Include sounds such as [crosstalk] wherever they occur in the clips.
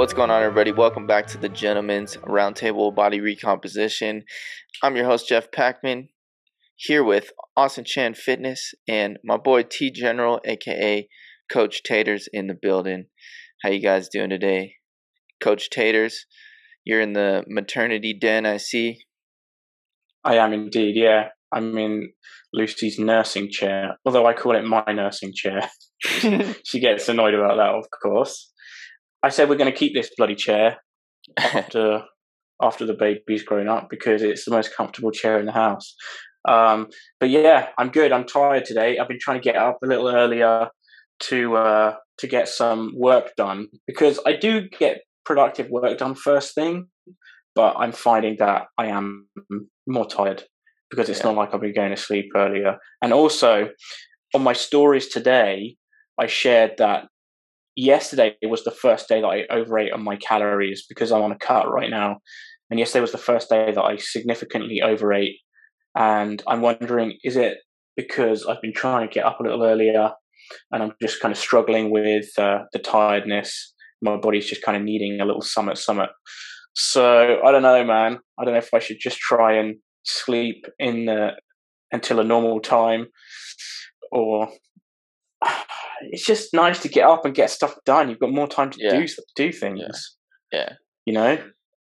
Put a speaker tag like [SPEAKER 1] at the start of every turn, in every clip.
[SPEAKER 1] What's going on, everybody? Welcome back to the Gentleman's Roundtable Body Recomposition. I'm your host, Jeff Pachtman, here with Austin Chan Fitness and my boy T General, aka Coach Taters, in the building. How you guys doing today? Coach Taters, you're in the maternity den, I see.
[SPEAKER 2] I am indeed, yeah. I'm in Lucy's nursing chair, although I call it my nursing chair. [laughs] [laughs] she gets annoyed about that, of course. I said we're going to keep this bloody chair [laughs] after after the baby's grown up because it's the most comfortable chair in the house. Um, but yeah, I'm good. I'm tired today. I've been trying to get up a little earlier to uh, to get some work done because I do get productive work done first thing, but I'm finding that I am more tired because it's yeah. not like I've been going to sleep earlier. And also, on my stories today, I shared that yesterday was the first day that I overate on my calories because I'm on a cut right now. And yesterday was the first day that I significantly overate. And I'm wondering, is it because I've been trying to get up a little earlier and I'm just kind of struggling with uh, the tiredness? My body's just kind of needing a little summit summit. So I don't know, man. I don't know if I should just try and sleep in the, until a normal time or [sighs] it's just nice to get up and get stuff done. You've got more time to yeah. do do things.
[SPEAKER 1] Yeah. yeah.
[SPEAKER 2] You know?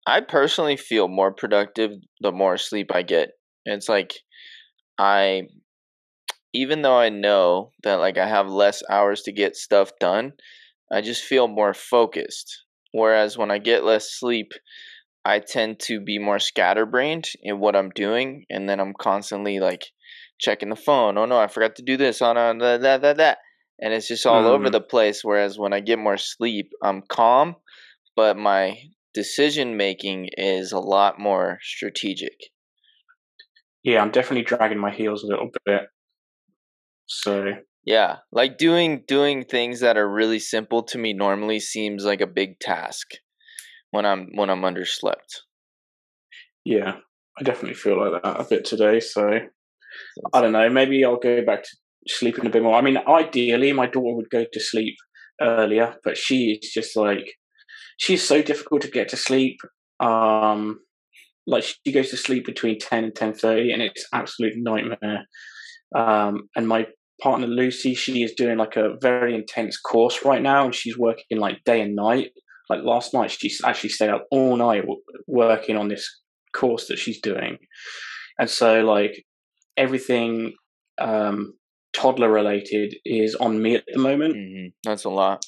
[SPEAKER 1] I personally feel more productive the more sleep I get. It's like I even though I know that like I have less hours to get stuff done, I just feel more focused. Whereas when I get less sleep, I tend to be more scatterbrained in what I'm doing, and then I'm constantly like checking the phone. Oh no, I forgot to do this. Oh no, that that that that, and it's just all mm. over the place. Whereas when I get more sleep, I'm calm, but my decision making is a lot more strategic.
[SPEAKER 2] Yeah, I'm definitely dragging my heels a little bit. So
[SPEAKER 1] yeah, like doing doing things that are really simple to me normally seems like a big task when I'm when I'm underslept.
[SPEAKER 2] Yeah, I definitely feel like that a bit today. So I don't know. Maybe I'll go back to sleeping a bit more. I mean, ideally, my daughter would go to sleep earlier, but she is just like she's so difficult to get to sleep. Um, like she goes to sleep between ten and ten thirty, and it's absolute nightmare. Um, and my partner Lucy, she is doing like a very intense course right now, and she's working like day and night like last night she actually stayed up all night working on this course that she's doing and so like everything um toddler related is on me at the moment
[SPEAKER 1] mm-hmm. that's a lot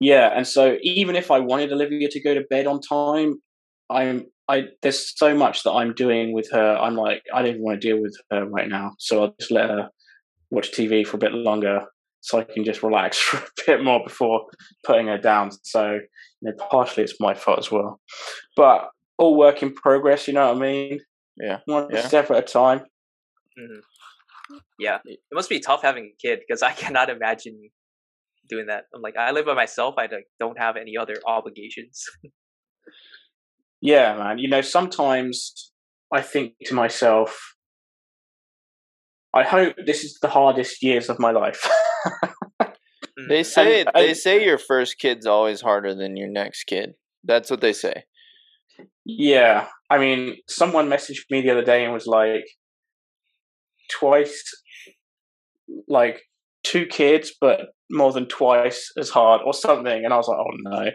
[SPEAKER 2] yeah and so even if i wanted olivia to go to bed on time i'm i there's so much that i'm doing with her i'm like i don't even want to deal with her right now so i'll just let her watch tv for a bit longer so I can just relax [laughs] for a bit more before putting her down. So, you know, partially it's my fault as well. But all work in progress, you know what I mean?
[SPEAKER 1] Yeah.
[SPEAKER 2] One
[SPEAKER 1] yeah.
[SPEAKER 2] step at a time.
[SPEAKER 3] Mm-hmm. Yeah. It must be tough having a kid because I [laughs] cannot imagine doing that. I'm like, I live by myself. I don't have any other obligations. [laughs]
[SPEAKER 2] yeah, man. You know, sometimes I think to myself, I hope this is the hardest years of my life. [laughs] Mm.
[SPEAKER 1] they say and, they say your first kid's always harder than your next kid. That's what they say.
[SPEAKER 2] Yeah, I mean, someone messaged me the other day and was like, twice, like two kids, but more than twice as hard or something. And I was like, oh no.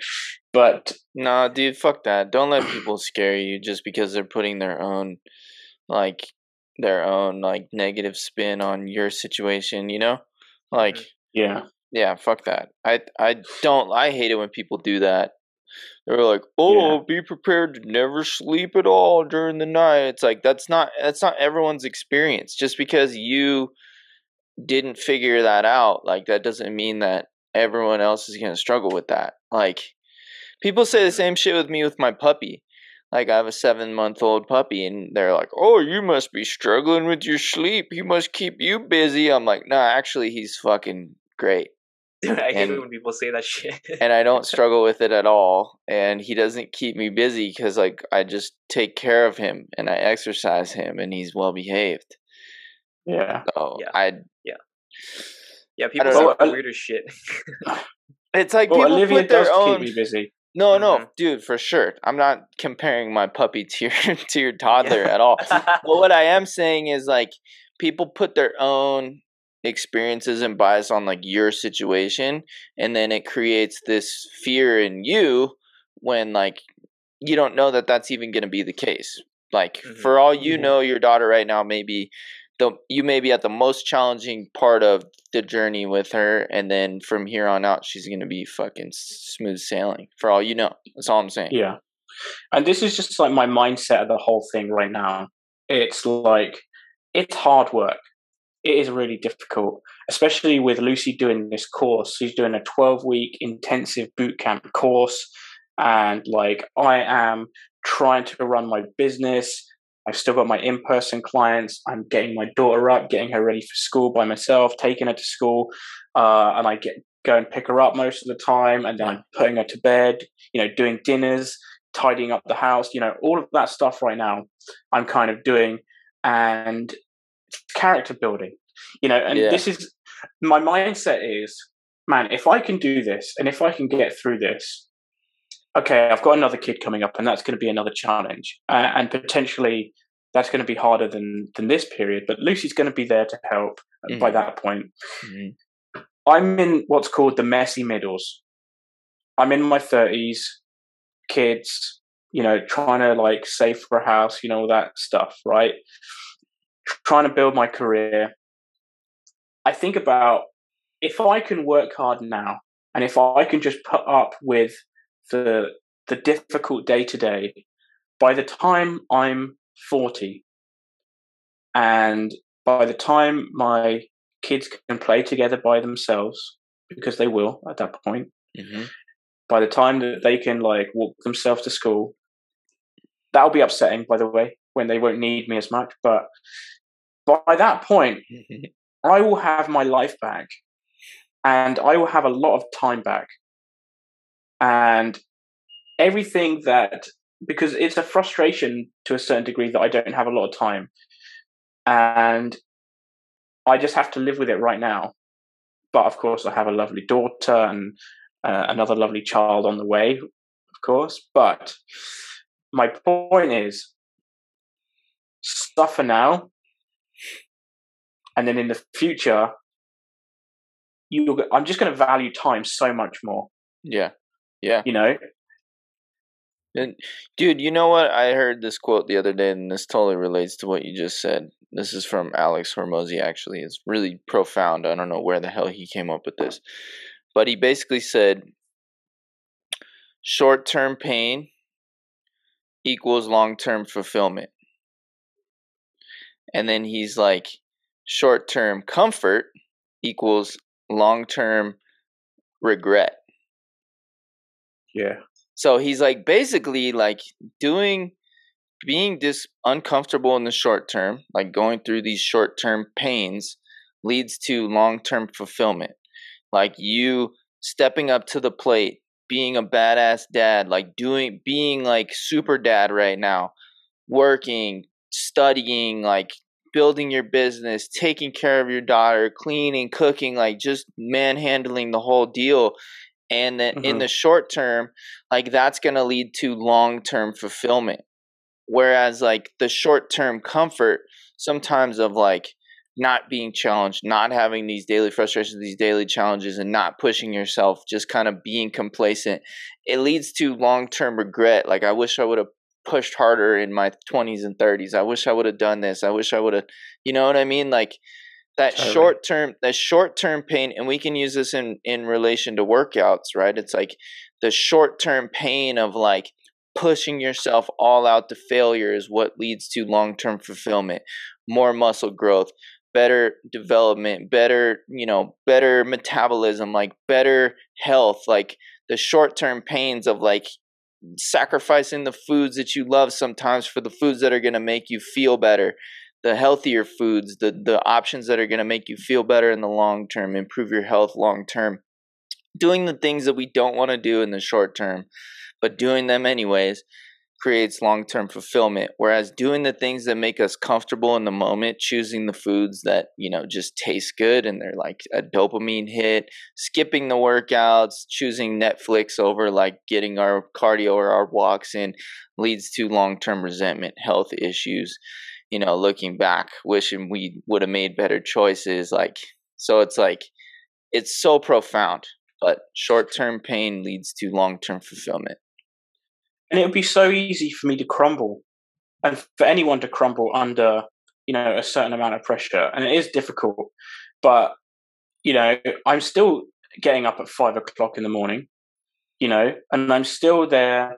[SPEAKER 2] But
[SPEAKER 1] nah, dude, fuck that. Don't let people scare you just because they're putting their own like their own like negative spin on your situation, you know? Mm-hmm. Like
[SPEAKER 2] yeah.
[SPEAKER 1] Yeah, fuck that. I I don't I hate it when people do that. They're like, "Oh, yeah. be prepared to never sleep at all during the night." It's like that's not that's not everyone's experience. Just because you didn't figure that out, like that doesn't mean that everyone else is going to struggle with that. Like people say the same shit with me with my puppy. Like I have a seven month old puppy, and they're like, "Oh, you must be struggling with your sleep. He must keep you busy." I'm like, "No, nah, actually, he's fucking great."
[SPEAKER 3] Dude, [laughs] I hate and, it when people say that shit.
[SPEAKER 1] and I don't [laughs] struggle with it at all. And he doesn't keep me busy because, like, I just take care of him and I exercise him, and he's well behaved.
[SPEAKER 2] Yeah.
[SPEAKER 1] So yeah. I.
[SPEAKER 3] Yeah. Yeah. People say weirder shit. [laughs] [sighs]
[SPEAKER 1] It's like well, people
[SPEAKER 2] Olivia
[SPEAKER 1] put their
[SPEAKER 2] does
[SPEAKER 1] own.
[SPEAKER 2] keep me busy.
[SPEAKER 1] No,
[SPEAKER 3] Mhm.
[SPEAKER 1] no, dude, for sure. I'm not comparing my puppy to your to your toddler at all. But what I am saying is like people put their own experiences and bias on like your situation and then it creates this fear in you when like you don't know that that's even going to be the case. Like
[SPEAKER 3] Mhm.
[SPEAKER 1] for all you
[SPEAKER 2] Mhm.
[SPEAKER 1] know your daughter right now may be the you may be at the most challenging part of the journey with her and then from here on out she's going to be fucking smooth sailing for all you know. That's all I'm saying.
[SPEAKER 2] Yeah. And this is just like my mindset of the whole thing right now. It's like, it's hard work. It is really difficult, especially with Lucy doing this course. She's doing a 12 week intensive boot camp course. And like, I am trying to run my business. I've still got my in person clients. I'm getting my daughter up, getting her ready for school by myself, taking her to school. Uh, and I get go and pick her up most of the time. And then I'm putting her to bed, you know, doing dinners tidying up the house, you know, all of that stuff right now I'm kind of doing and character building, you know, and
[SPEAKER 1] Yeah.
[SPEAKER 2] this is my mindset is, man, if I can do this and if I can get through this, okay, I've got another kid coming up and that's going to be another challenge. Uh, and potentially that's going to be harder than, than this period, but Lucy's going to be there to help by
[SPEAKER 1] Mhm.
[SPEAKER 2] that point.
[SPEAKER 1] Mhm.
[SPEAKER 2] I'm in what's called the messy middles. I'm in my 30s, kids, you know, trying to like save for a house, you know, all that stuff, right? Trying to build my career. I think about if I can work hard now and if I can just put up with the the difficult day to day, by the time I'm 40 and by the time my kids can play together by themselves, because they will at that point,
[SPEAKER 1] Mhm.
[SPEAKER 2] by the time that they can like walk themselves to school, that'll be upsetting, by the way, when they won't need me as much. But by that point, [laughs] I will have my life back and I will have a lot of time back. And everything that, because it's a frustration to a certain degree that I don't have a lot of time. And I just have to live with it right now. But of course, I have a lovely daughter and uh, another lovely child on the way, of course. But my point is suffer now and then in the future you'll i'm just going to value time so much more
[SPEAKER 1] Yeah. Yeah.
[SPEAKER 2] you know
[SPEAKER 1] And dude, you know what? I heard this quote the other day, and this totally relates to what you just said. This is from Alex Hormozi. Actually, it's really profound. I don't know where the hell he came up with this, but he basically said, "Short-term pain equals long-term fulfillment," and then he's like, "Short-term comfort equals long-term regret."
[SPEAKER 2] yeah
[SPEAKER 1] So he's like basically like doing being this uncomfortable in the short term, like going through these short term pains leads to long term fulfillment. Like you stepping up to the plate, being a badass dad, like doing being like super dad right now, working, studying, like building your business, taking care of your daughter, cleaning, cooking, like just manhandling the whole deal. And then in
[SPEAKER 2] Mhm.
[SPEAKER 1] the short term, like that's going to lead to long term fulfillment. Whereas, like the short term comfort, sometimes of like not being challenged, not having these daily frustrations, these daily challenges, and not pushing yourself, just kind of being complacent, it leads to long term regret. Like, I wish I would have pushed harder in my 20s and 30s. I wish I would have done this. I wish I would have, you know what I mean? Like, that
[SPEAKER 2] Totally.
[SPEAKER 1] short term that short term pain and we can use this in in relation to workouts right it's like the short term pain of like pushing yourself all out to failure is what leads to long term fulfillment more muscle growth better development better you know better metabolism like better health like the short term pains of like sacrificing the foods that you love sometimes for the foods that are going to make you feel better the healthier foods, the the options that are going to make you feel better in the long term, improve your health long term. Doing the things that we don't want to do in the short term, but doing them anyways. Creates long term fulfillment. Whereas doing the things that make us comfortable in the moment, choosing the foods that, you know, just taste good and they're like a dopamine hit, skipping the workouts, choosing Netflix over like getting our cardio or our walks in leads to long term resentment, health issues. You know, looking back, wishing we would have made better choices. Like, so it's like, it's so profound, but short term pain leads to long term fulfillment
[SPEAKER 2] and it would be so easy for me to crumble and for anyone to crumble under you know a certain amount of pressure. And it is difficult but you know i'm still getting up at five o'clock in the morning you know and i'm still there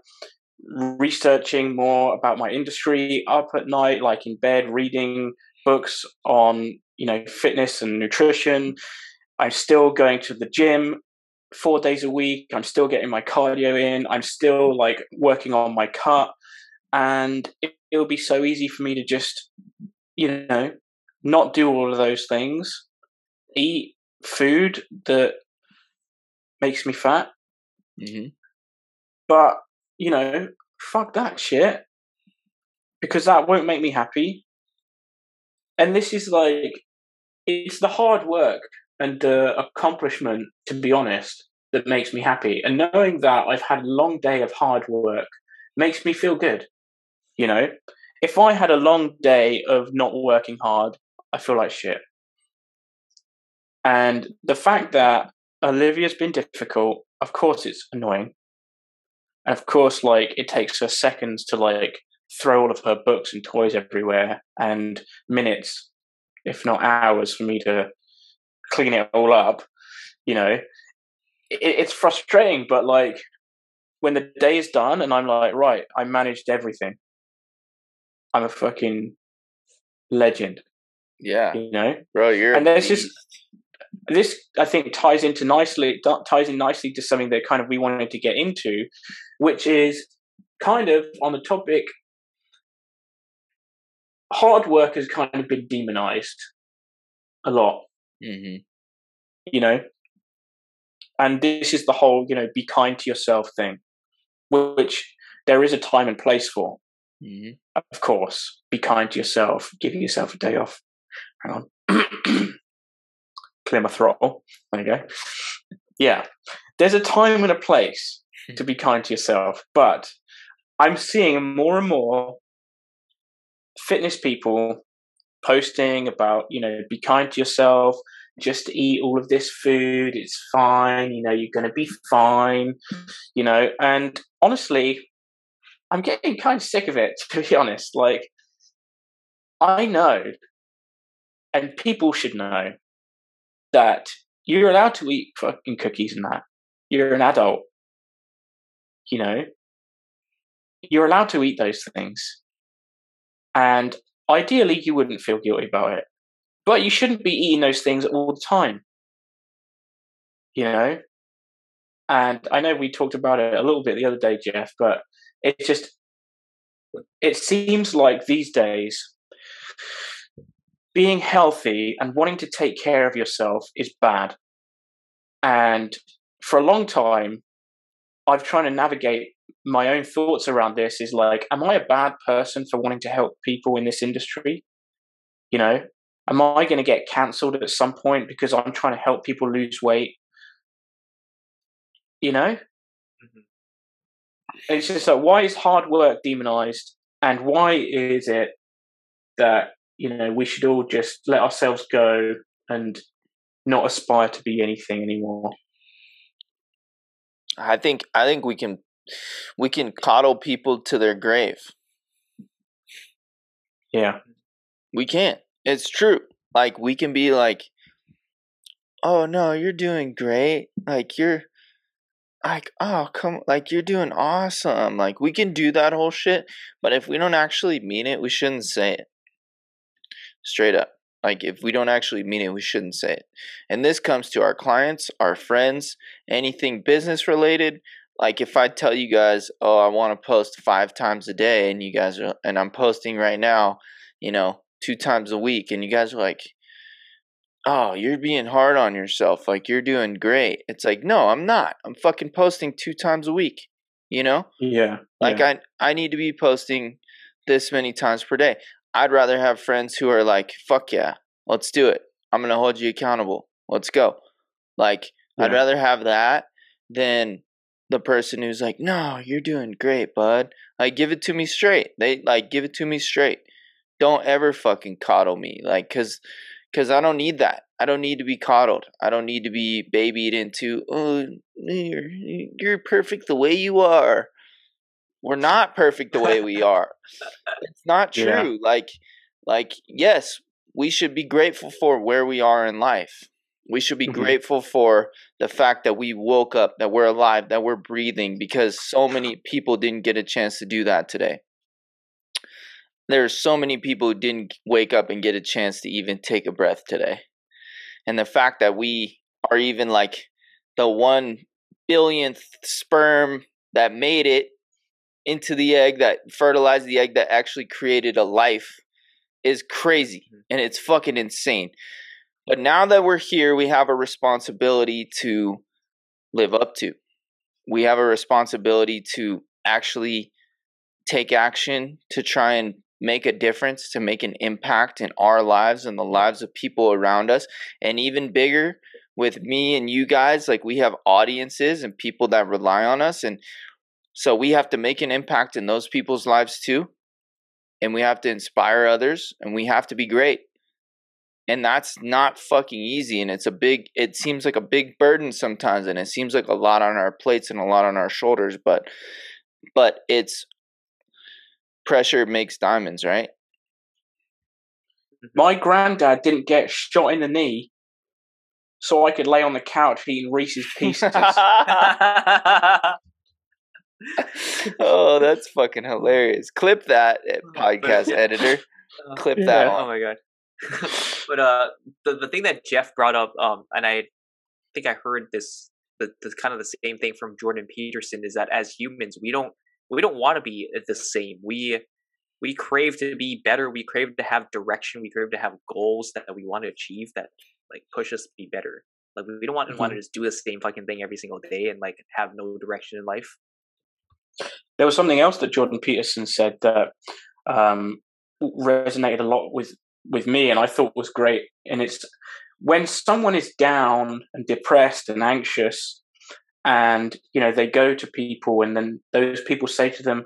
[SPEAKER 2] researching more about my industry up at night like in bed reading books on you know fitness and nutrition. I'm still going to the gym four days a week. I'm still getting my cardio in. I'm still like working on my cut. And it, it'll be so easy for me to just, you know, not do all of those things, eat food that makes me fat.
[SPEAKER 1] Mm-hmm.
[SPEAKER 2] But, you know, fuck that shit because that won't make me happy. And this is like, it's the hard work and the accomplishment, to be honest, that makes me happy. And knowing that I've had a long day of hard work makes me feel good. You know, if I had a long day of not working hard, I feel like shit. And the fact that Olivia's been difficult, of course, it's annoying. And of course, like it takes her seconds to like throw all of her books and toys everywhere, and minutes, if not hours, for me to clean it all up. You know, it, it's frustrating, but like when the day is done and I'm like, right, I managed everything. I'm a fucking legend.
[SPEAKER 1] Yeah,
[SPEAKER 2] you know,
[SPEAKER 1] bro. You're
[SPEAKER 2] and there's just this. I think ties into nicely ties in nicely to something that kind of we wanted to get into, which is kind of on the topic. Hard work has kind of been demonized a lot.
[SPEAKER 1] Mm-hmm.
[SPEAKER 2] You know, and this is the whole you know be kind to yourself thing which there is a time and place for.
[SPEAKER 1] Mm-hmm.
[SPEAKER 2] of course be kind to yourself give yourself a day off. Hang on. [clears throat] Clear my throttle. There you go. Yeah. There's a time and a place [laughs] to be kind to yourself but i'm seeing more and more fitness people posting about you know be kind to yourself just eat all of this food. It's fine. You know, you're going to be fine. You know, and honestly, I'm getting kind of sick of it, [laughs] to be honest. Like, I know, and people should know, that you're allowed to eat fucking cookies and that. You're an adult. You know, you're allowed to eat those things. And ideally, you wouldn't feel guilty about it. But you shouldn't be eating those things all the time. You know? And I know we talked about it a little bit the other day, Jeff, but it just, it seems like these days, being healthy and wanting to take care of yourself is bad. And for a long time, I've tried to navigate my own thoughts around this is like, am I a bad person for wanting to help people in this industry? You know, am I going to get cancelled at some point because I'm trying to help people lose weight? You know? Mm-hmm. It's just like, why is hard work demonized? And why is it that, you know, we should all just let ourselves go and not aspire to be anything anymore?
[SPEAKER 1] I think I think we can we can coddle people to their grave.
[SPEAKER 2] Yeah.
[SPEAKER 1] We can't. It's true. Like we can be like, "Oh no, you're doing great. Like you're like, oh, come like you're doing awesome." Like we can do that whole shit, but if we don't actually mean it, we shouldn't say it. Straight up. Like if we don't actually mean it, we shouldn't say it. And this comes to our clients, our friends, anything business related. Like if I tell you guys, "Oh, I want to post 5 times a day," and you guys are and I'm posting right now, you know, two times a week and you guys are like oh you're being hard on yourself like you're doing great it's like no i'm not i'm fucking posting two times a week you know?
[SPEAKER 2] Yeah.
[SPEAKER 1] Like
[SPEAKER 2] yeah.
[SPEAKER 1] I I need to be posting this many times per day. I'd rather have friends who are like, "Fuck yeah, let's do it. I'm going to hold you accountable. Let's go." Like I'd rather have that than the person who's like, "No, you're doing great, bud." Like give it to me straight. They like give it to me straight. Don't ever fucking coddle me. Like cuz cuz I don't need that. I don't need to be coddled. I don't need to be babied into, "Oh, you're you're perfect the way you are." We're not perfect the way we are. It's not [laughs]
[SPEAKER 2] Yeah.
[SPEAKER 1] true. Like like yes, we should be grateful for where we are in life. We should be
[SPEAKER 2] Mhm.
[SPEAKER 1] grateful for the fact that we woke up, that we're alive, that we're breathing because so many people didn't get a chance to do that today. There are so many people who didn't wake up and get a chance to even take a breath today. And the fact that we are even like the one billionth sperm that made it into the egg, that fertilized the egg, that actually created a life is crazy and it's fucking insane. But now that we're here, we have a responsibility to live up to. We have a responsibility to actually take action to try and make a difference, to make an impact in our lives and the lives of people around us. And even bigger, with me and you guys, like we have audiences and people that rely on us. And so we have to make an impact in those people's lives too. And we have to inspire others and we have to be great. And that's not fucking easy. And it's a big, it seems like a big burden sometimes. And it seems like a lot on our plates and a lot on our shoulders. But, but it's pressure makes diamonds, right?
[SPEAKER 2] My granddad didn't get shot in the knee so I could lay on the couch eating Reese's Pieces. [laughs]
[SPEAKER 1] oh, that's fucking hilarious. Clip that, eh, [laughs] podcast editor. Clip that
[SPEAKER 2] Yeah.
[SPEAKER 3] oh my god. [laughs] but uh, the the thing that Jeff brought up, um, and I think I heard this, the, the kind of the same thing from Jordan Peterson is that as humans, we don't we don't want to be the same. We we crave to be better. We crave to have direction. We crave to have goals that we want to achieve that like push us to be better. Like we don't want to want to just do the same fucking thing every single day and like have no direction in life.
[SPEAKER 2] there was something else that Jordan Peterson said that um, resonated a lot with with me, and I thought was great. And it's when someone is down and depressed and anxious, and you know they go to people, and then those people say to them,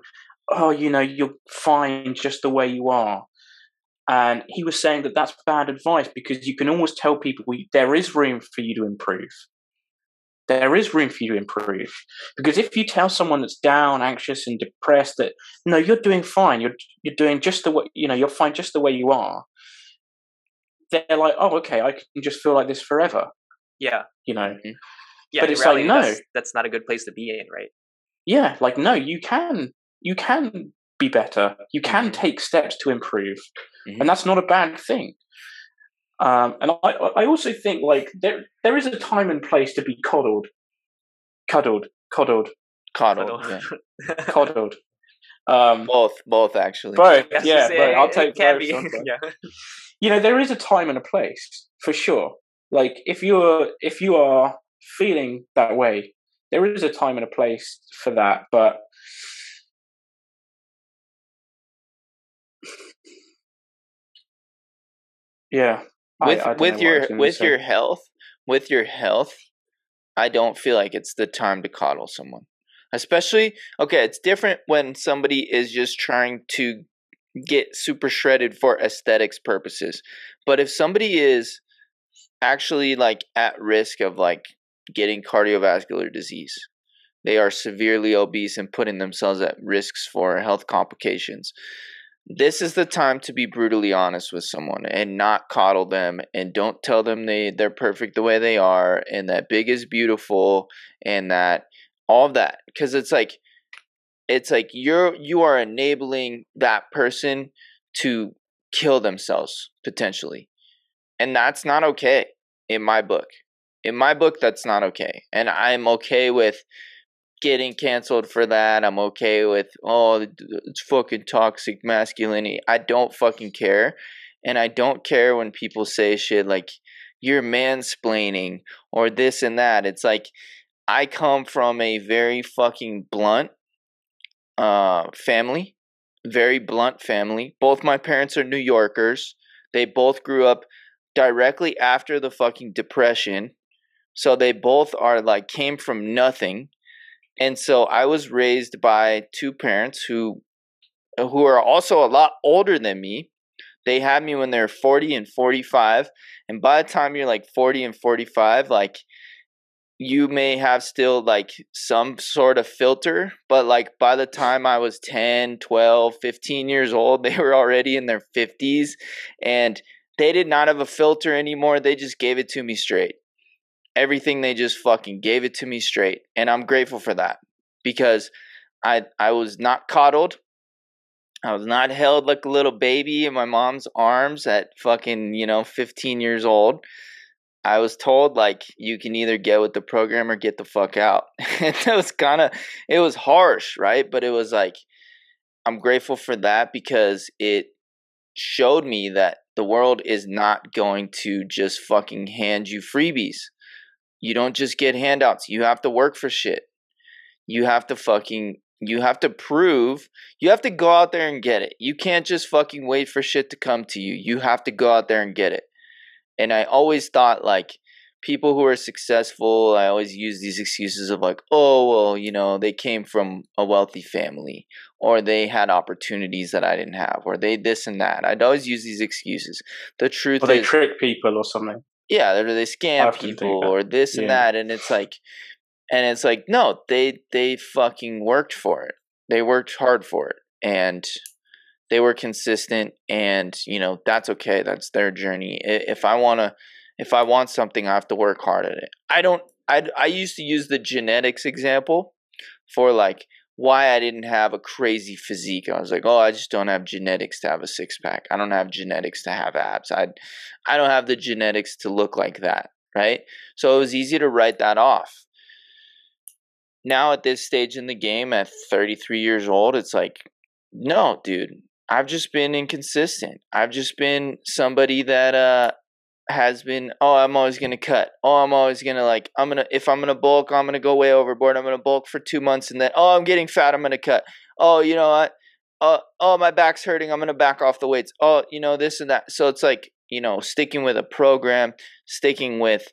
[SPEAKER 2] "Oh, you know, you're fine just the way you are." And he was saying that that's bad advice because you can always tell people there is room for you to improve there is room for you to improve. Because if you tell someone that's down, anxious, and depressed that no, you're doing fine, you're you're doing just the way you know, you're fine just the way you are, they're like, oh, okay, I can just feel like this forever.
[SPEAKER 3] Yeah,
[SPEAKER 2] You know,
[SPEAKER 3] yeah.
[SPEAKER 2] But
[SPEAKER 3] in
[SPEAKER 2] it's like, no.
[SPEAKER 3] that's, that's not a good place to be in, right?
[SPEAKER 2] yeah, like no, you can you can be better. You can
[SPEAKER 1] Mhm.
[SPEAKER 2] take steps to improve,
[SPEAKER 1] Mhm.
[SPEAKER 2] and that's not a bad thing. Um, and I, I also think like there there is a time and place to be coddled, cuddled, coddled,
[SPEAKER 1] Coddled.
[SPEAKER 3] Cuddle.
[SPEAKER 1] Yeah. [laughs]
[SPEAKER 2] coddled. Um,
[SPEAKER 1] Both, both actually.
[SPEAKER 2] both, yeah,
[SPEAKER 3] it-
[SPEAKER 2] both. I'll take
[SPEAKER 3] can
[SPEAKER 2] both [laughs]
[SPEAKER 3] yeah.
[SPEAKER 2] You know, there is a time and a place for sure. Like if you're if you are feeling that way, there is a time and a place for that. But yeah,
[SPEAKER 1] with
[SPEAKER 2] I
[SPEAKER 1] with
[SPEAKER 2] I was
[SPEAKER 1] your with
[SPEAKER 2] say.
[SPEAKER 1] your health with your health i don't feel like it's the time to coddle someone especially okay it's different when somebody is just trying to get super shredded for aesthetics purposes. But if somebody is actually like at risk of like getting cardiovascular disease they are severely obese and putting themselves at risks for health complications this is the time to be brutally honest with someone and not coddle them and don't tell them they they're perfect the way they are and that big is beautiful and that all of that. Because it's like it's like you're you are enabling that person to kill themselves potentially and that's not okay in my book in my book that's not okay and i'm okay with getting canceled for that. I'm okay with oh it's fucking toxic masculinity. I don't fucking care. And I don't care when people say shit like you're mansplaining or this and that. It's like I come from a very fucking blunt uh, family, very blunt family. Both my parents are New Yorkers. They both grew up directly after the fucking depression. So they both are like came from nothing. And so I was raised by two parents who who are also a lot older than me. They had me when they're 40 and 45. And by the time you're like 40 and 45, like you may have still like some sort of filter, but like by the time I was 10, 12, 15 years old, [laughs] they were already in their 50s and they did not have a filter anymore. They just gave it to me straight. Everything they just fucking gave it to me straight. And I'm grateful for that because I I was not coddled. I was not held like a little baby in my mom's arms at fucking, you know, 15 years old. I was told like you can either get with the program or get the fuck out. [laughs] and it was kind of it was harsh, right? But it was like I'm grateful for that because it showed me that the world is not going to just fucking hand you freebies. You don't just get handouts. You have to work for shit. You have to fucking you have to prove, you have to go out there and get it. You can't just fucking wait for shit to come to you. You have to go out there and get it. And I always thought like people who are successful, I always use these excuses of like, oh, well, you know, they came from a wealthy family or they had opportunities that I didn't have or they this and that. I'd always use these excuses. The truth
[SPEAKER 2] or they
[SPEAKER 1] is,
[SPEAKER 2] trick people or something.
[SPEAKER 1] Yeah, they they scam people or this yeah. and that and it's like and it's like no, they they fucking worked for it. They worked hard for it and they were consistent and you know that's okay that's their journey. If i want to if i want something i have to work hard at it. I don't i i used to use the genetics example for like why i didn't have a crazy physique. I was like oh i just don't have genetics to have a six pack i don't have genetics to have abs. I i don't have the genetics to look like that right? So it was easy to write that off. Now at this stage in the game at 33 years old it's like no dude I've just been inconsistent. I've just been somebody that uh has been oh I'm always gonna cut. Oh I'm always gonna like I'm gonna if I'm gonna bulk I'm gonna go way overboard. I'm gonna bulk for two months and then oh I'm getting fat I'm gonna cut. Oh you know what? Oh oh my back's hurting I'm gonna back off the weights. Oh you know this and that. So it's like you know sticking with a program, sticking with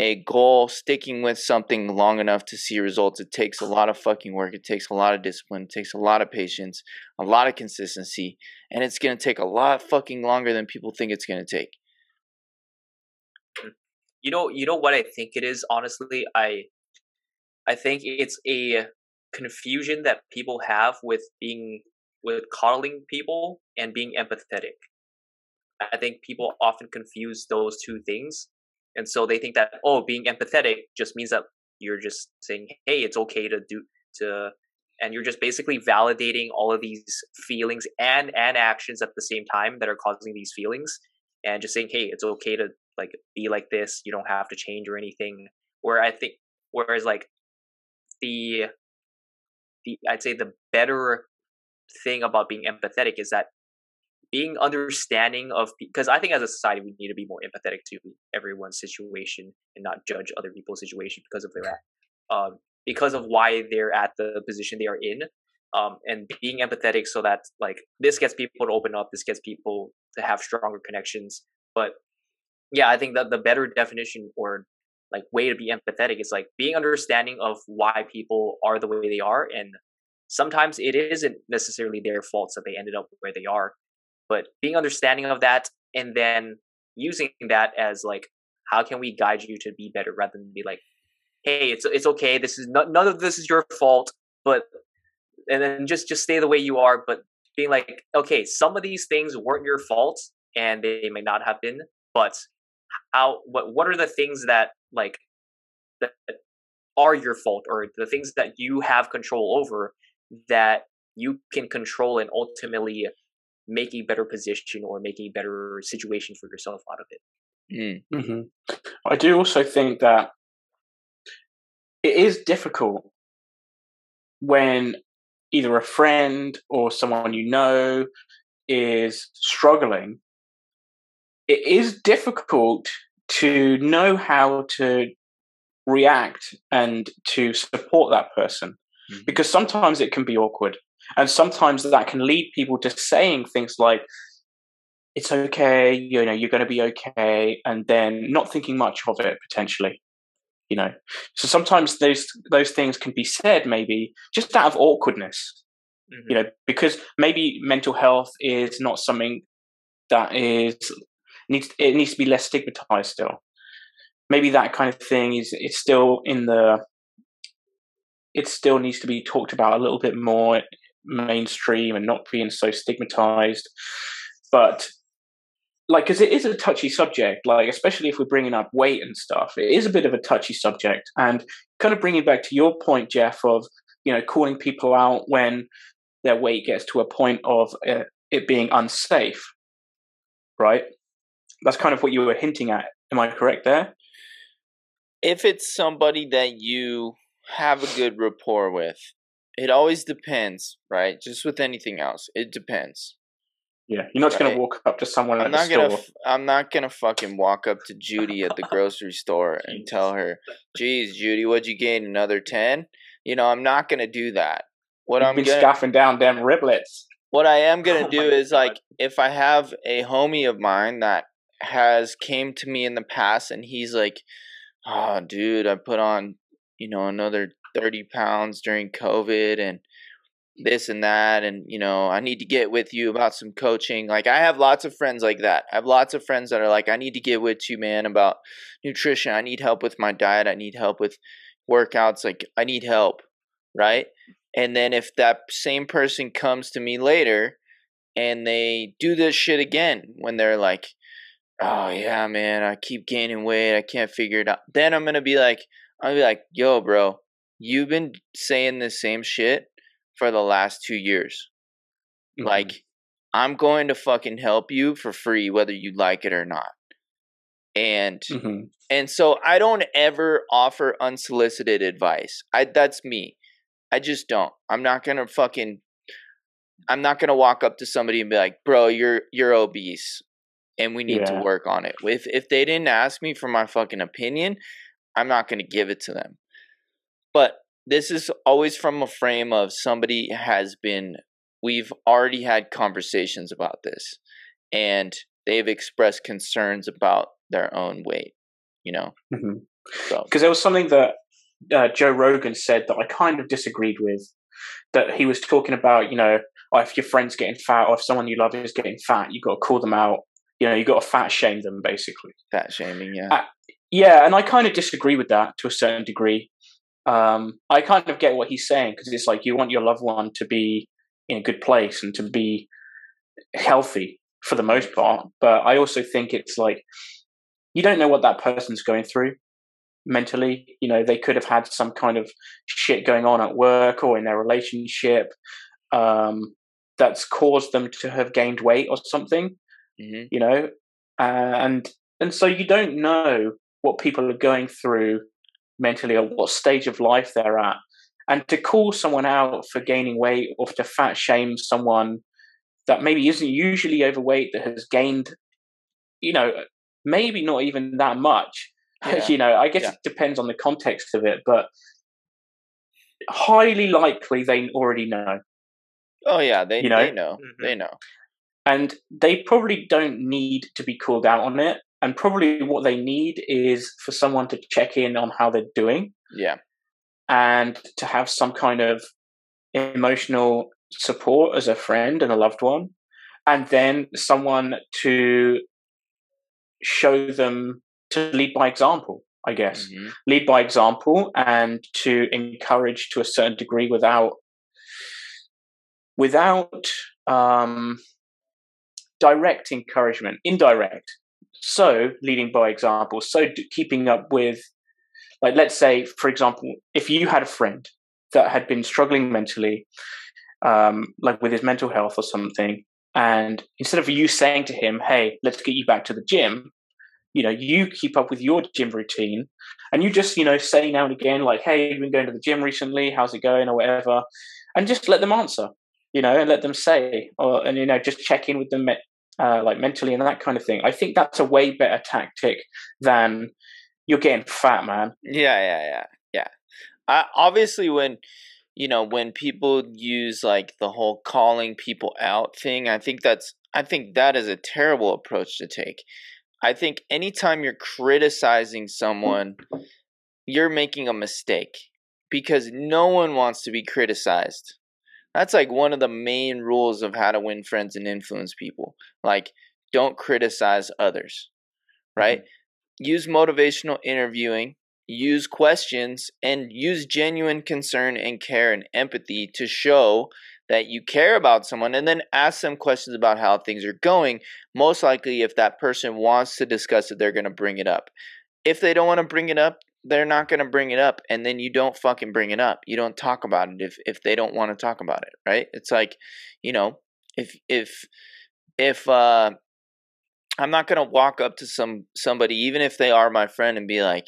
[SPEAKER 1] a goal, sticking with something long enough to see results, it takes a lot of fucking work. It takes a lot of discipline. It takes a lot of patience, a lot of consistency, and it's going to take a lot fucking longer than people think it's going to take.
[SPEAKER 3] You know, you know what I think it is. Honestly, I, I think it's a confusion that people have with being with coddling people and being empathetic. I think people often confuse those two things and so they think that oh being empathetic just means that you're just saying hey it's okay to do to and you're just basically validating all of these feelings and and actions at the same time that are causing these feelings and just saying hey it's okay to like be like this. You don't have to change or anything where i think whereas like the the i'd say the better thing about being empathetic is that being understanding of because I think as a society we need to be more empathetic to everyone's situation and not judge other people's situation because of their um, because of why they're at the position they are in um, and being empathetic so that like this gets people to open up this gets people to have stronger connections but yeah I think that the better definition or like way to be empathetic is like being understanding of why people are the way they are and sometimes it isn't necessarily their faults that they ended up where they are but being understanding of that and then using that as like how can we guide you to be better rather than be like hey it's it's okay. This is not, none of this is your fault but and then just just stay the way you are but being like okay some of these things weren't your fault and they may not have been but how what what are the things that like that are your fault or the things that you have control over that you can control and ultimately make a better position or make a better situation for yourself out of it.
[SPEAKER 2] Mm. Mm-hmm. I do also think that it is difficult when either a friend or someone you know is struggling. It is difficult to know how to react and to support that person mm-hmm. because sometimes it can be awkward and sometimes that can lead people to saying things like it's okay you know you're going to be okay and then not thinking much of it potentially you know so sometimes those those things can be said maybe just out of awkwardness mm-hmm. you know because maybe mental health is not something that is needs it needs to be less stigmatized still maybe that kind of thing is it's still in the it still needs to be talked about a little bit more mainstream and not being so stigmatized. But like because it is a touchy subject like especially if we're bringing up weight and stuff it is a bit of a touchy subject. And kind of bringing back to your point jeff of you know calling people out when their weight gets to a point of uh, it being unsafe right? That's kind of what you were hinting at. Am i correct there?
[SPEAKER 1] If it's somebody that you have a good rapport with it always depends right just with anything else it depends
[SPEAKER 2] yeah, you're not right. gonna walk up to someone I'm
[SPEAKER 1] not
[SPEAKER 2] gonna.
[SPEAKER 1] F- I'm not gonna fucking walk up to Judy at the grocery store [laughs] and tell her, "Geez, Judy, what'd you gain? Another ten? You know, I'm not gonna do that.
[SPEAKER 2] What You've I'm been gonna, be scoffing down them riblets.
[SPEAKER 1] What I am gonna oh do is God. like, if I have a homie of mine that has came to me in the past, and he's like, "Oh, dude, I put on, you know, another thirty pounds during COVID, and." this and that and you know i need to get with you about some coaching like i have lots of friends like that. I have lots of friends that are like i need to get with you man about nutrition. I need help with my diet. I need help with workouts like i need help right? And then if that same person comes to me later and they do this shit again when they're like oh yeah man i keep gaining weight. I can't figure it out then i'm gonna be like i'll be like yo bro you've been saying the same shit for the last two years. Mm-hmm. Like, I'm going to fucking help you for free, whether you like it or not. And mm-hmm. and so I don't ever offer unsolicited advice. I that's me. I just don't. I'm not gonna fucking I'm not gonna walk up to somebody and be like, bro, you're you're obese and we need yeah. to work on it. If if they didn't ask me for my fucking opinion, I'm not gonna give it to them. But this is always from a frame of somebody has been we've already had conversations about this and they've expressed concerns about their own weight you know?
[SPEAKER 2] Mm-hmm. so because there was something that uh, joe rogan said that i kind of disagreed with that he was talking about you know oh, if your friend's getting fat or if someone you love is getting fat you've got to call them out you know you've got to fat shame them basically.
[SPEAKER 1] Fat shaming yeah.
[SPEAKER 2] Uh, yeah and i kind of disagree with that to a certain degree um, I kind of get what he's saying because it's like you want your loved one to be in a good place and to be healthy for the most part. But I also think it's like you don't know what that person's going through mentally. You know, they could have had some kind of shit going on at work or in their relationship um, that's caused them to have gained weight or something. Mm-hmm. You know, uh, and and so you don't know what people are going through mentally or what stage of life they're at. And to call someone out for gaining weight or to fat shame someone that maybe isn't usually overweight that has gained, you know, maybe not even that much. [laughs] Yeah. you know, I guess yeah. it depends on the context of it, but highly likely they already know.
[SPEAKER 1] Oh yeah, they you know? they know. Mm-hmm. They know.
[SPEAKER 2] And they probably don't need to be called out on it and probably what they need is for someone to check in on how they're doing.
[SPEAKER 1] Yeah.
[SPEAKER 2] And to have some kind of emotional support as a friend and a loved one. And then someone to show them to lead by example, I guess. Mm-hmm. Lead by example and to encourage to a certain degree without without um direct encouragement, indirect so leading by example so keeping up with like let's say for example if you had a friend that had been struggling mentally um, like with his mental health or something and instead of you saying to him hey let's get you back to the gym you know you keep up with your gym routine and you just you know say now and again like hey you've been going to the gym recently how's it going? or whatever and just let them answer you know and let them say or and you know just check in with them uh, like mentally and that kind of thing. I think that's a way better tactic than you're getting fat, man.
[SPEAKER 1] Yeah, yeah, yeah, yeah. Uh, obviously, when you know, when people use like the whole calling people out thing, I think that's I think that is a terrible approach to take. I think anytime you're criticizing someone, you're making a mistake because no one wants to be criticized. That's like one of the main rules of how to win friends and influence people. Like, don't criticize others, right? Mm-hmm. Use motivational interviewing, use questions, and use genuine concern and care and empathy to show that you care about someone and then ask them questions about how things are going. Most likely, if that person wants to discuss it, they're going to bring it up. If they don't want to bring it up, they're not going to bring it up and then you don't fucking bring it up. You don't talk about it if if they don't want to talk about it, right? It's like, you know, if if if uh I'm not going to walk up to some somebody even if they are my friend and be like,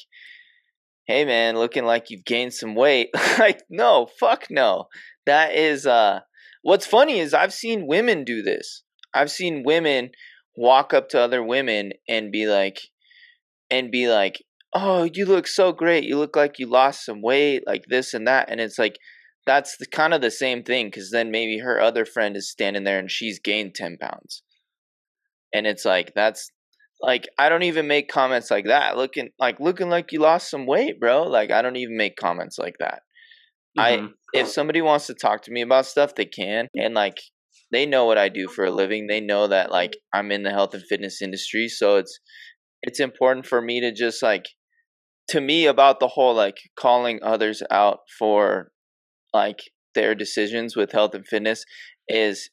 [SPEAKER 1] "Hey man, looking like you've gained some weight." [laughs] like, no, fuck no. That is uh What's funny is I've seen women do this. I've seen women walk up to other women and be like, and be like, "Oh, you look so great. You look like you lost some weight, like this and that." And it's like that's the, kind of the same thing because then maybe her other friend is standing there and she's gained ten pounds, and it's like that's like I don't even make comments like that. Looking like looking like you lost some weight, bro. Like I don't even make comments like that. Mm-hmm. I if somebody wants to talk to me about stuff, they can. And like they know what I do for a living. They know that like I'm in the health and fitness industry, so it's it's important for me to just like to me about the whole like calling others out for like their decisions with health and fitness is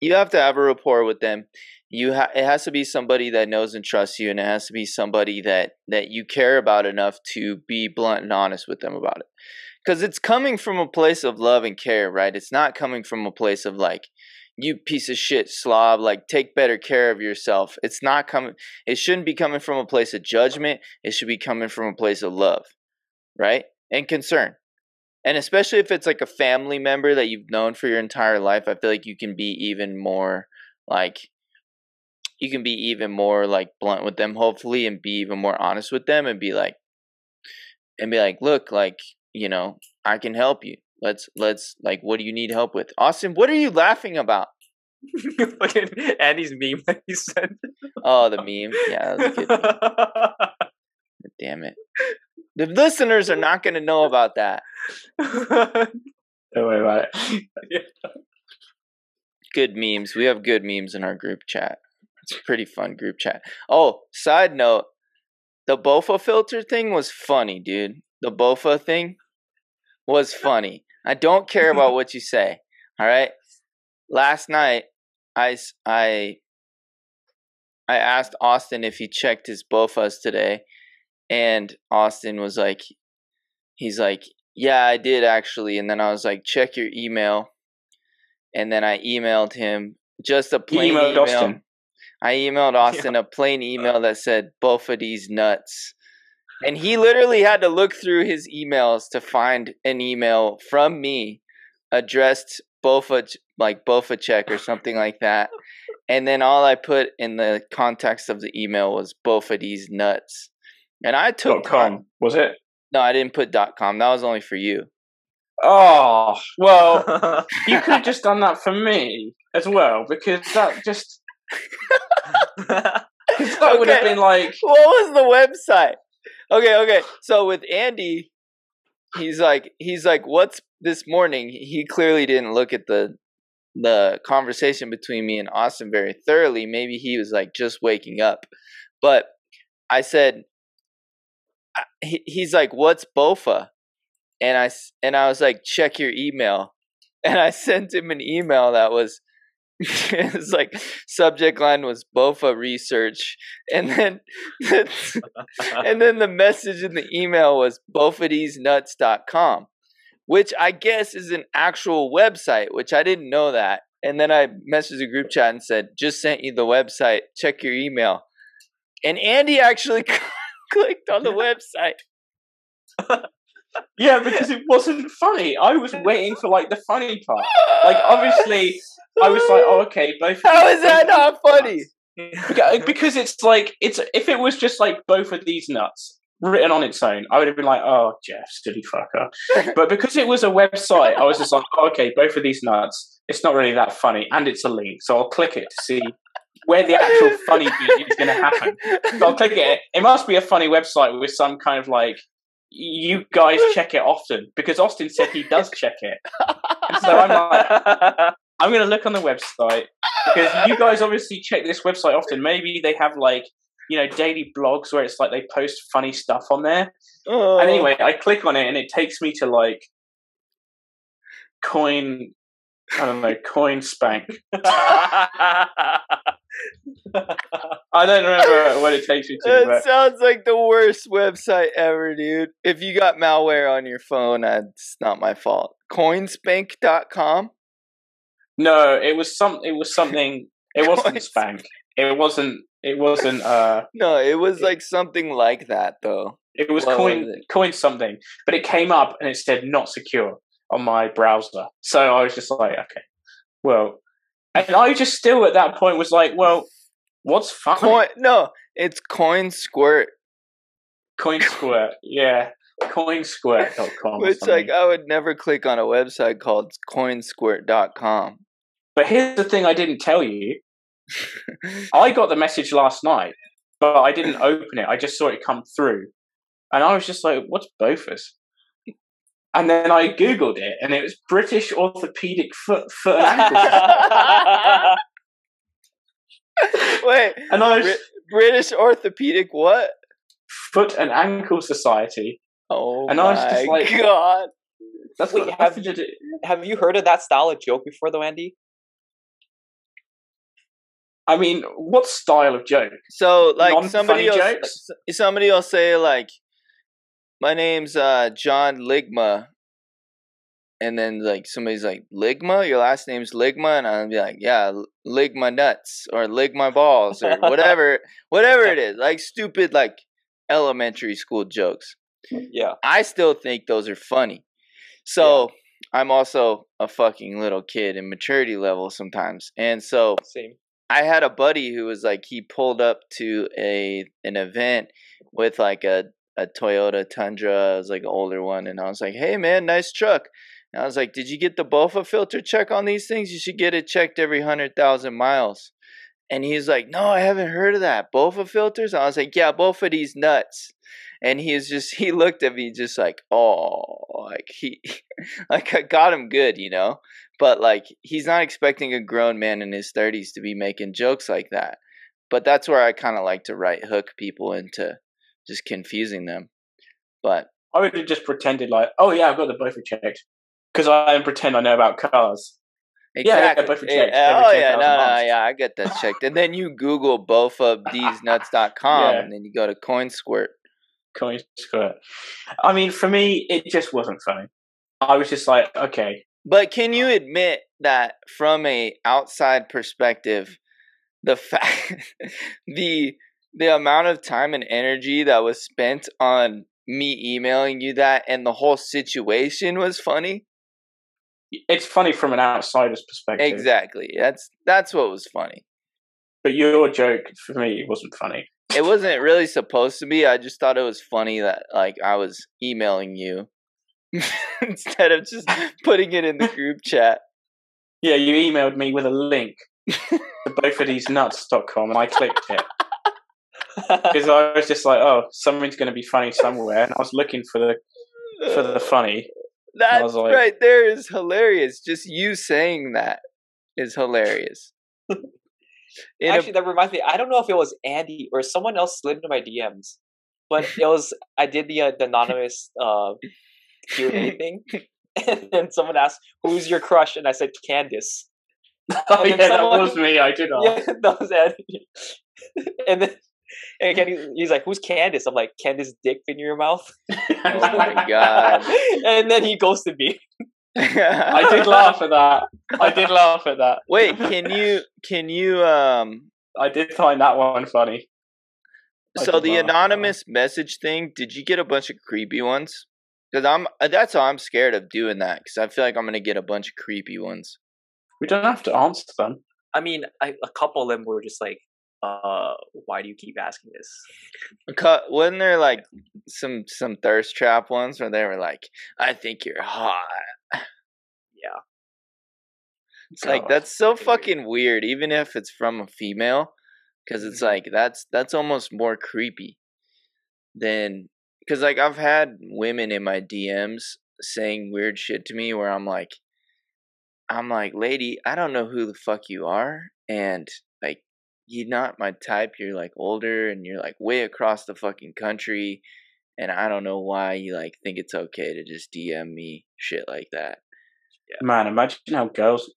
[SPEAKER 1] you have to have a rapport with them you ha- it has to be somebody that knows and trusts you and it has to be somebody that that you care about enough to be blunt and honest with them about it because it's coming from a place of love and care, right? It's not coming from a place of like, you piece of shit slob, like take better care of yourself. It's not coming, it shouldn't be coming from a place of judgment. It should be coming from a place of love, right? And concern. And especially if it's like a family member that you've known for your entire life, I feel like you can be even more like, you can be even more like blunt with them, hopefully, and be even more honest with them and be like, and be like, look, like, you know, I can help you. Let's let's like what do you need help with? Austin, what are you laughing about? [laughs]
[SPEAKER 3] Andy's meme that he sent.
[SPEAKER 1] Oh, the meme. Yeah, that was good. [laughs] Damn it. The listeners are not going to know about that.
[SPEAKER 2] Don't worry about it.
[SPEAKER 1] yeah. Good memes. We have good memes in our group chat. It's a pretty fun group chat. Oh, side note, the Bofa filter thing was funny, dude. The Bofa thing was funny. I don't care [laughs] about what you say. All right. Last night, I I I asked Austin if he checked his Bofas today, and Austin was like, he's like, yeah, I did actually. And then I was like, check your email, and then I emailed him just a plain email. Austin. I emailed [laughs] Austin yeah. a plain email that said both of these nuts and he literally had to look through his emails to find an email from me addressed Bofa like Bofa check or something like that. And then all I put in the context of the email was Bofa these nuts. And I took
[SPEAKER 2] com was it?
[SPEAKER 1] No, I didn't put dot com. That was only for you.
[SPEAKER 2] Oh well, [laughs] you could have just done that for me as well because that just [laughs] that okay. would have been like.
[SPEAKER 1] What was the website? Okay, okay. So with Andy, he's like, he's like, what's this morning? He clearly didn't look at the the conversation between me and Austin very thoroughly. Maybe he was like just waking up, but I said, he, he's like, what's Bofa? And I and I was like, check your email, [laughs] and I sent him an email that was [laughs] it's like subject line was Bofa research, and then [laughs] and then the message in the email was bofadesnuts.com, which I guess is an actual website, which I didn't know that. And then I messaged the group chat and said, "Just sent you the website. Check your email." And Andy actually [laughs] clicked on the website.
[SPEAKER 2] Yeah, because it wasn't funny. I was waiting for like the funny part. Like obviously I was like, oh, okay, both.
[SPEAKER 1] How is that not funny?
[SPEAKER 2] because it's like it's if it was just like both of these nuts, written on its own, I would have been like, "Oh, Jeff, silly fucker." [laughs] but because it was a website, I was just like, oh, "Okay, both of these nuts. It's not really that funny, and it's a link, so I'll click it to see where the actual funny bit is going to happen." So I'll click it. It must be a funny website with some kind of like you guys [laughs] check it often because Austin said he does check it. And so I'm like, [laughs] I'm going to look on the website because you guys obviously check this website often. Maybe they have like, you know, daily blogs where it's like they post funny stuff on there.
[SPEAKER 1] Oh.
[SPEAKER 2] And anyway, I click on it and it takes me to like coin, I don't know, [laughs] coin spank. [laughs] I don't remember what it takes you to.
[SPEAKER 1] That
[SPEAKER 2] But
[SPEAKER 1] sounds like the worst website ever, dude. If you got malware on your phone, that's not my fault. Coinspank.com?
[SPEAKER 2] no, it was some. It was something. [laughs] It wasn't
[SPEAKER 1] Coin
[SPEAKER 2] spank. It wasn't. It wasn't. Uh,
[SPEAKER 1] No, it was like something like that, though.
[SPEAKER 2] It was
[SPEAKER 1] What
[SPEAKER 2] coin
[SPEAKER 1] was it?
[SPEAKER 2] coin something, but it came up and it said not secure on my browser. So I was just like, okay, well, and I just still at that point was like, well, what's funny?
[SPEAKER 1] Coin, no, it's Coin Squirt.
[SPEAKER 2] Coin Squirt, yeah, coinsquirt.com.
[SPEAKER 1] Which, like, I would never click on a website called coinsquirt.com.
[SPEAKER 2] but here's the thing: I didn't tell you. I got the message last night, but I didn't open it. I just saw it come through, and I was just like, "What's Bofus?" And then I googled it, and it was British Orthopedic Foot Foot and Ankle. [laughs]
[SPEAKER 1] Wait,
[SPEAKER 2] and I was
[SPEAKER 1] Brit- British Orthopedic what?
[SPEAKER 2] Foot and Ankle Society.
[SPEAKER 1] Oh
[SPEAKER 2] And I was
[SPEAKER 1] my
[SPEAKER 2] just like-
[SPEAKER 1] god!
[SPEAKER 2] That's
[SPEAKER 3] Wait,
[SPEAKER 2] what
[SPEAKER 3] have
[SPEAKER 2] have you?
[SPEAKER 3] Have you heard of that style of joke before, though, Andy?
[SPEAKER 2] I mean, what style of joke?
[SPEAKER 1] So, like,
[SPEAKER 2] Non-funny
[SPEAKER 1] somebody else,
[SPEAKER 2] jokes?
[SPEAKER 1] s- somebody will say, like, "My name's uh, John Ligma," and then like somebody's like, "Ligma, your last name's Ligma," and I'll be like, "Yeah, Ligma nuts or Ligma balls or [laughs] whatever, whatever it is." Like stupid, like elementary school jokes.
[SPEAKER 3] Yeah.
[SPEAKER 1] I still think those are funny. So I'm also a fucking little kid in maturity level sometimes. And so
[SPEAKER 3] Same.
[SPEAKER 1] I had a buddy who was like he pulled up to a an event with like a a Toyota Tundra, it was like an older one, and I was like, "Hey man, nice truck." And I was like, "Did you get the BOFA filter check on these things? You should get it checked every hundred thousand miles." And he's like, "No, I haven't heard of that. BOFA filters?" I was like, "Yeah, both of these nuts." And he was just [laughs] he looked at me just like, "Oh, like he [laughs] like I got him good, you know." But like he's not expecting a grown man in his 30s to be making jokes like that. But that's where I kind of like to right hook people into just confusing them. But
[SPEAKER 2] I would have just pretended like, oh yeah, I've got the Bofa checked because I pretend I know about cars. Yeah, yeah,
[SPEAKER 1] exactly. Yeah,
[SPEAKER 2] checked every
[SPEAKER 1] oh yeah, no, no, yeah, I get that checked. And then you Google both of these nuts.com [laughs]
[SPEAKER 2] Yeah.
[SPEAKER 1] and then you go to CoinSquirt.
[SPEAKER 2] Coin squirt. I mean, for me, it just wasn't funny. I was just like, okay,
[SPEAKER 1] But can you admit that from a outside perspective, the fact [laughs] the the amount of time and energy that was spent on me emailing you that and the whole situation was funny?
[SPEAKER 2] it's funny from an outsider's perspective.
[SPEAKER 1] Exactly. That's that's what was funny.
[SPEAKER 2] But your joke for me wasn't funny.
[SPEAKER 1] It wasn't really supposed to be. I just thought it was funny that like I was emailing you [laughs] instead of just putting it in the [laughs] group chat.
[SPEAKER 2] Yeah, you emailed me with a link [laughs] to both of these nuts.com and I clicked it because I was just like, oh, something's going to be funny somewhere. And I was looking for the for the funny.
[SPEAKER 1] That
[SPEAKER 2] was like-
[SPEAKER 1] right there is hilarious. Just you saying that is hilarious. [laughs] In a-
[SPEAKER 3] Actually, that reminds me. I don't know if it was Andy or someone else slid into my DMs, but it was. I did the, uh, the anonymous uh, Q and A [laughs] thing, and then someone asked, "Who's your crush?" and I said, "Candice."
[SPEAKER 2] Oh yeah,
[SPEAKER 3] then
[SPEAKER 2] that was me. I did. [laughs]
[SPEAKER 3] Yeah, that was Andy. and then. And Candy, he's like, "Who's Candice?" I'm like, "Candice, dick in your mouth." [laughs]
[SPEAKER 1] Oh my [laughs] God.
[SPEAKER 3] and then he ghosted me. [laughs]
[SPEAKER 2] I did laugh at that. I did laugh at that.
[SPEAKER 1] Wait, can you can you um
[SPEAKER 2] I did find that one funny. I
[SPEAKER 1] so the
[SPEAKER 2] laugh at that one.
[SPEAKER 1] anonymous message thing, did you get a bunch of creepy ones? Cuz I'm uh, that's why I'm scared of doing that cuz I feel like I'm going to get a bunch of creepy ones.
[SPEAKER 2] We don't have to answer them.
[SPEAKER 3] I mean, I, a couple of them were just like, uh, why do you keep asking this?
[SPEAKER 1] Cut. Wasn't there like some some thirst trap ones where they were like, "I think you're hot."
[SPEAKER 3] Yeah.
[SPEAKER 1] It's like that's so
[SPEAKER 3] fucking weird.
[SPEAKER 1] weird, even if it's from a female, because it's
[SPEAKER 3] Mhm.
[SPEAKER 1] like that's that's almost more creepy than because like I've had women in my DMs saying weird shit to me where I'm like, I'm like, lady, I don't know who the fuck you are, and like you're not my type. You're like older, and you're like way across the fucking country, and I don't know why you like think it's okay to just DM me shit like that.
[SPEAKER 2] Man, imagine how girls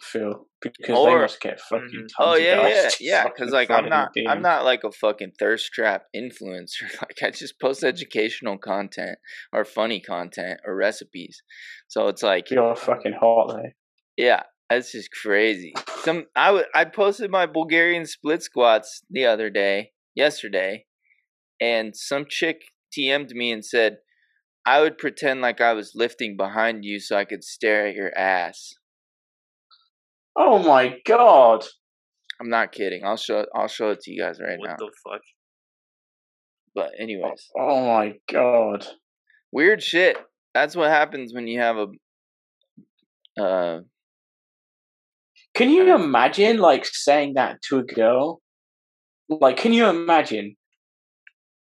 [SPEAKER 2] feel because
[SPEAKER 1] Or-
[SPEAKER 2] they must get fucking.
[SPEAKER 3] Mhm.
[SPEAKER 2] Tons
[SPEAKER 1] Oh yeah, yeah, [laughs] yeah. Because like I'm not, I'm not like a fucking thirst trap influencer. [laughs] Like I just post educational content or funny content or recipes. So it's like,
[SPEAKER 2] You're fucking hot though.
[SPEAKER 1] yeah, that's just crazy. Some I I posted my Bulgarian split squats the other day, yesterday, and some chick DM'd me and said, I would pretend like I was lifting behind you so I could stare at your ass.
[SPEAKER 2] Oh my god!
[SPEAKER 1] I'm not kidding. I'll show I'll show it to you guys right
[SPEAKER 3] what
[SPEAKER 1] now.
[SPEAKER 3] the fuck?
[SPEAKER 1] But anyways.
[SPEAKER 2] Oh my god!
[SPEAKER 1] weird shit. That's what happens when you have a uh
[SPEAKER 2] Can you imagine like saying that to a girl? Like, can you imagine?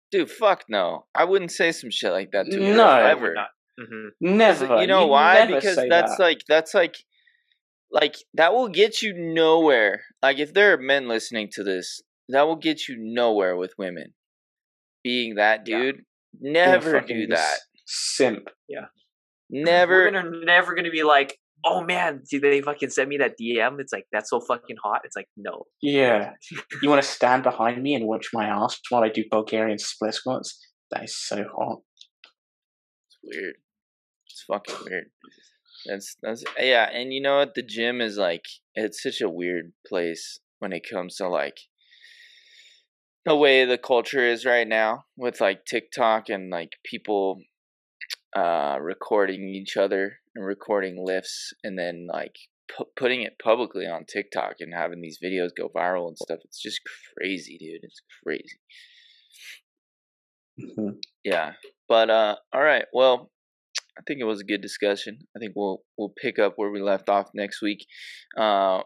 [SPEAKER 1] dude, fuck no. I wouldn't say some shit like that to a girl
[SPEAKER 2] No. I
[SPEAKER 3] I
[SPEAKER 1] ever.
[SPEAKER 3] would not. hmm
[SPEAKER 2] Never.
[SPEAKER 1] You know
[SPEAKER 2] You'd
[SPEAKER 1] why? Because that's
[SPEAKER 2] that.
[SPEAKER 1] like that's like like that will get you nowhere. Like if there are men listening to this, that will get you nowhere with women. Being that dude,
[SPEAKER 2] You're
[SPEAKER 1] never do that.
[SPEAKER 2] Simp. Yeah.
[SPEAKER 1] Never
[SPEAKER 3] Women are never gonna be like, oh man, did they fucking send me that DM? It's like that's so fucking hot. It's like no.
[SPEAKER 2] Yeah. [laughs] You want to stand behind me and watch my ass while I do Bulgarian split squats? That is so hot.
[SPEAKER 1] It's weird. It's fucking weird. That's that's yeah, and you know what? The gym is like it's such a weird place when it comes to like the way the culture is right now with like TikTok and like people uh recording each other and recording lifts and then like pu- putting it publicly on TikTok and having these videos go viral and stuff. It's just crazy, dude. It's crazy.
[SPEAKER 2] Mhm.
[SPEAKER 1] Yeah. But uh all right. Well, I think it was a good discussion. I think we'll we'll pick up where we left off next week uh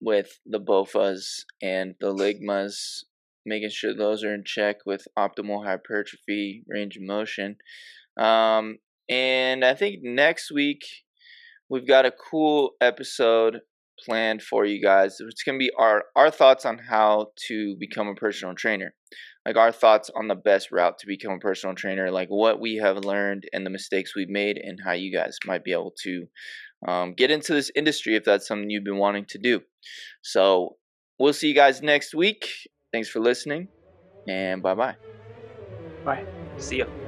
[SPEAKER 1] with the BOFAs and the Ligmas, making sure those are in check with optimal hypertrophy, range of motion. Um and I think next week we've got a cool episode planned for you guys. It's going to be our our thoughts on how to become a personal trainer like our thoughts on the best route to become a personal trainer, like what we have learned and the mistakes we've made, and how you guys might be able to um, get into this industry if that's something you've been wanting to do. So we'll see you guys next week. Thanks for listening, and bye bye.
[SPEAKER 2] Bye.
[SPEAKER 3] See ya.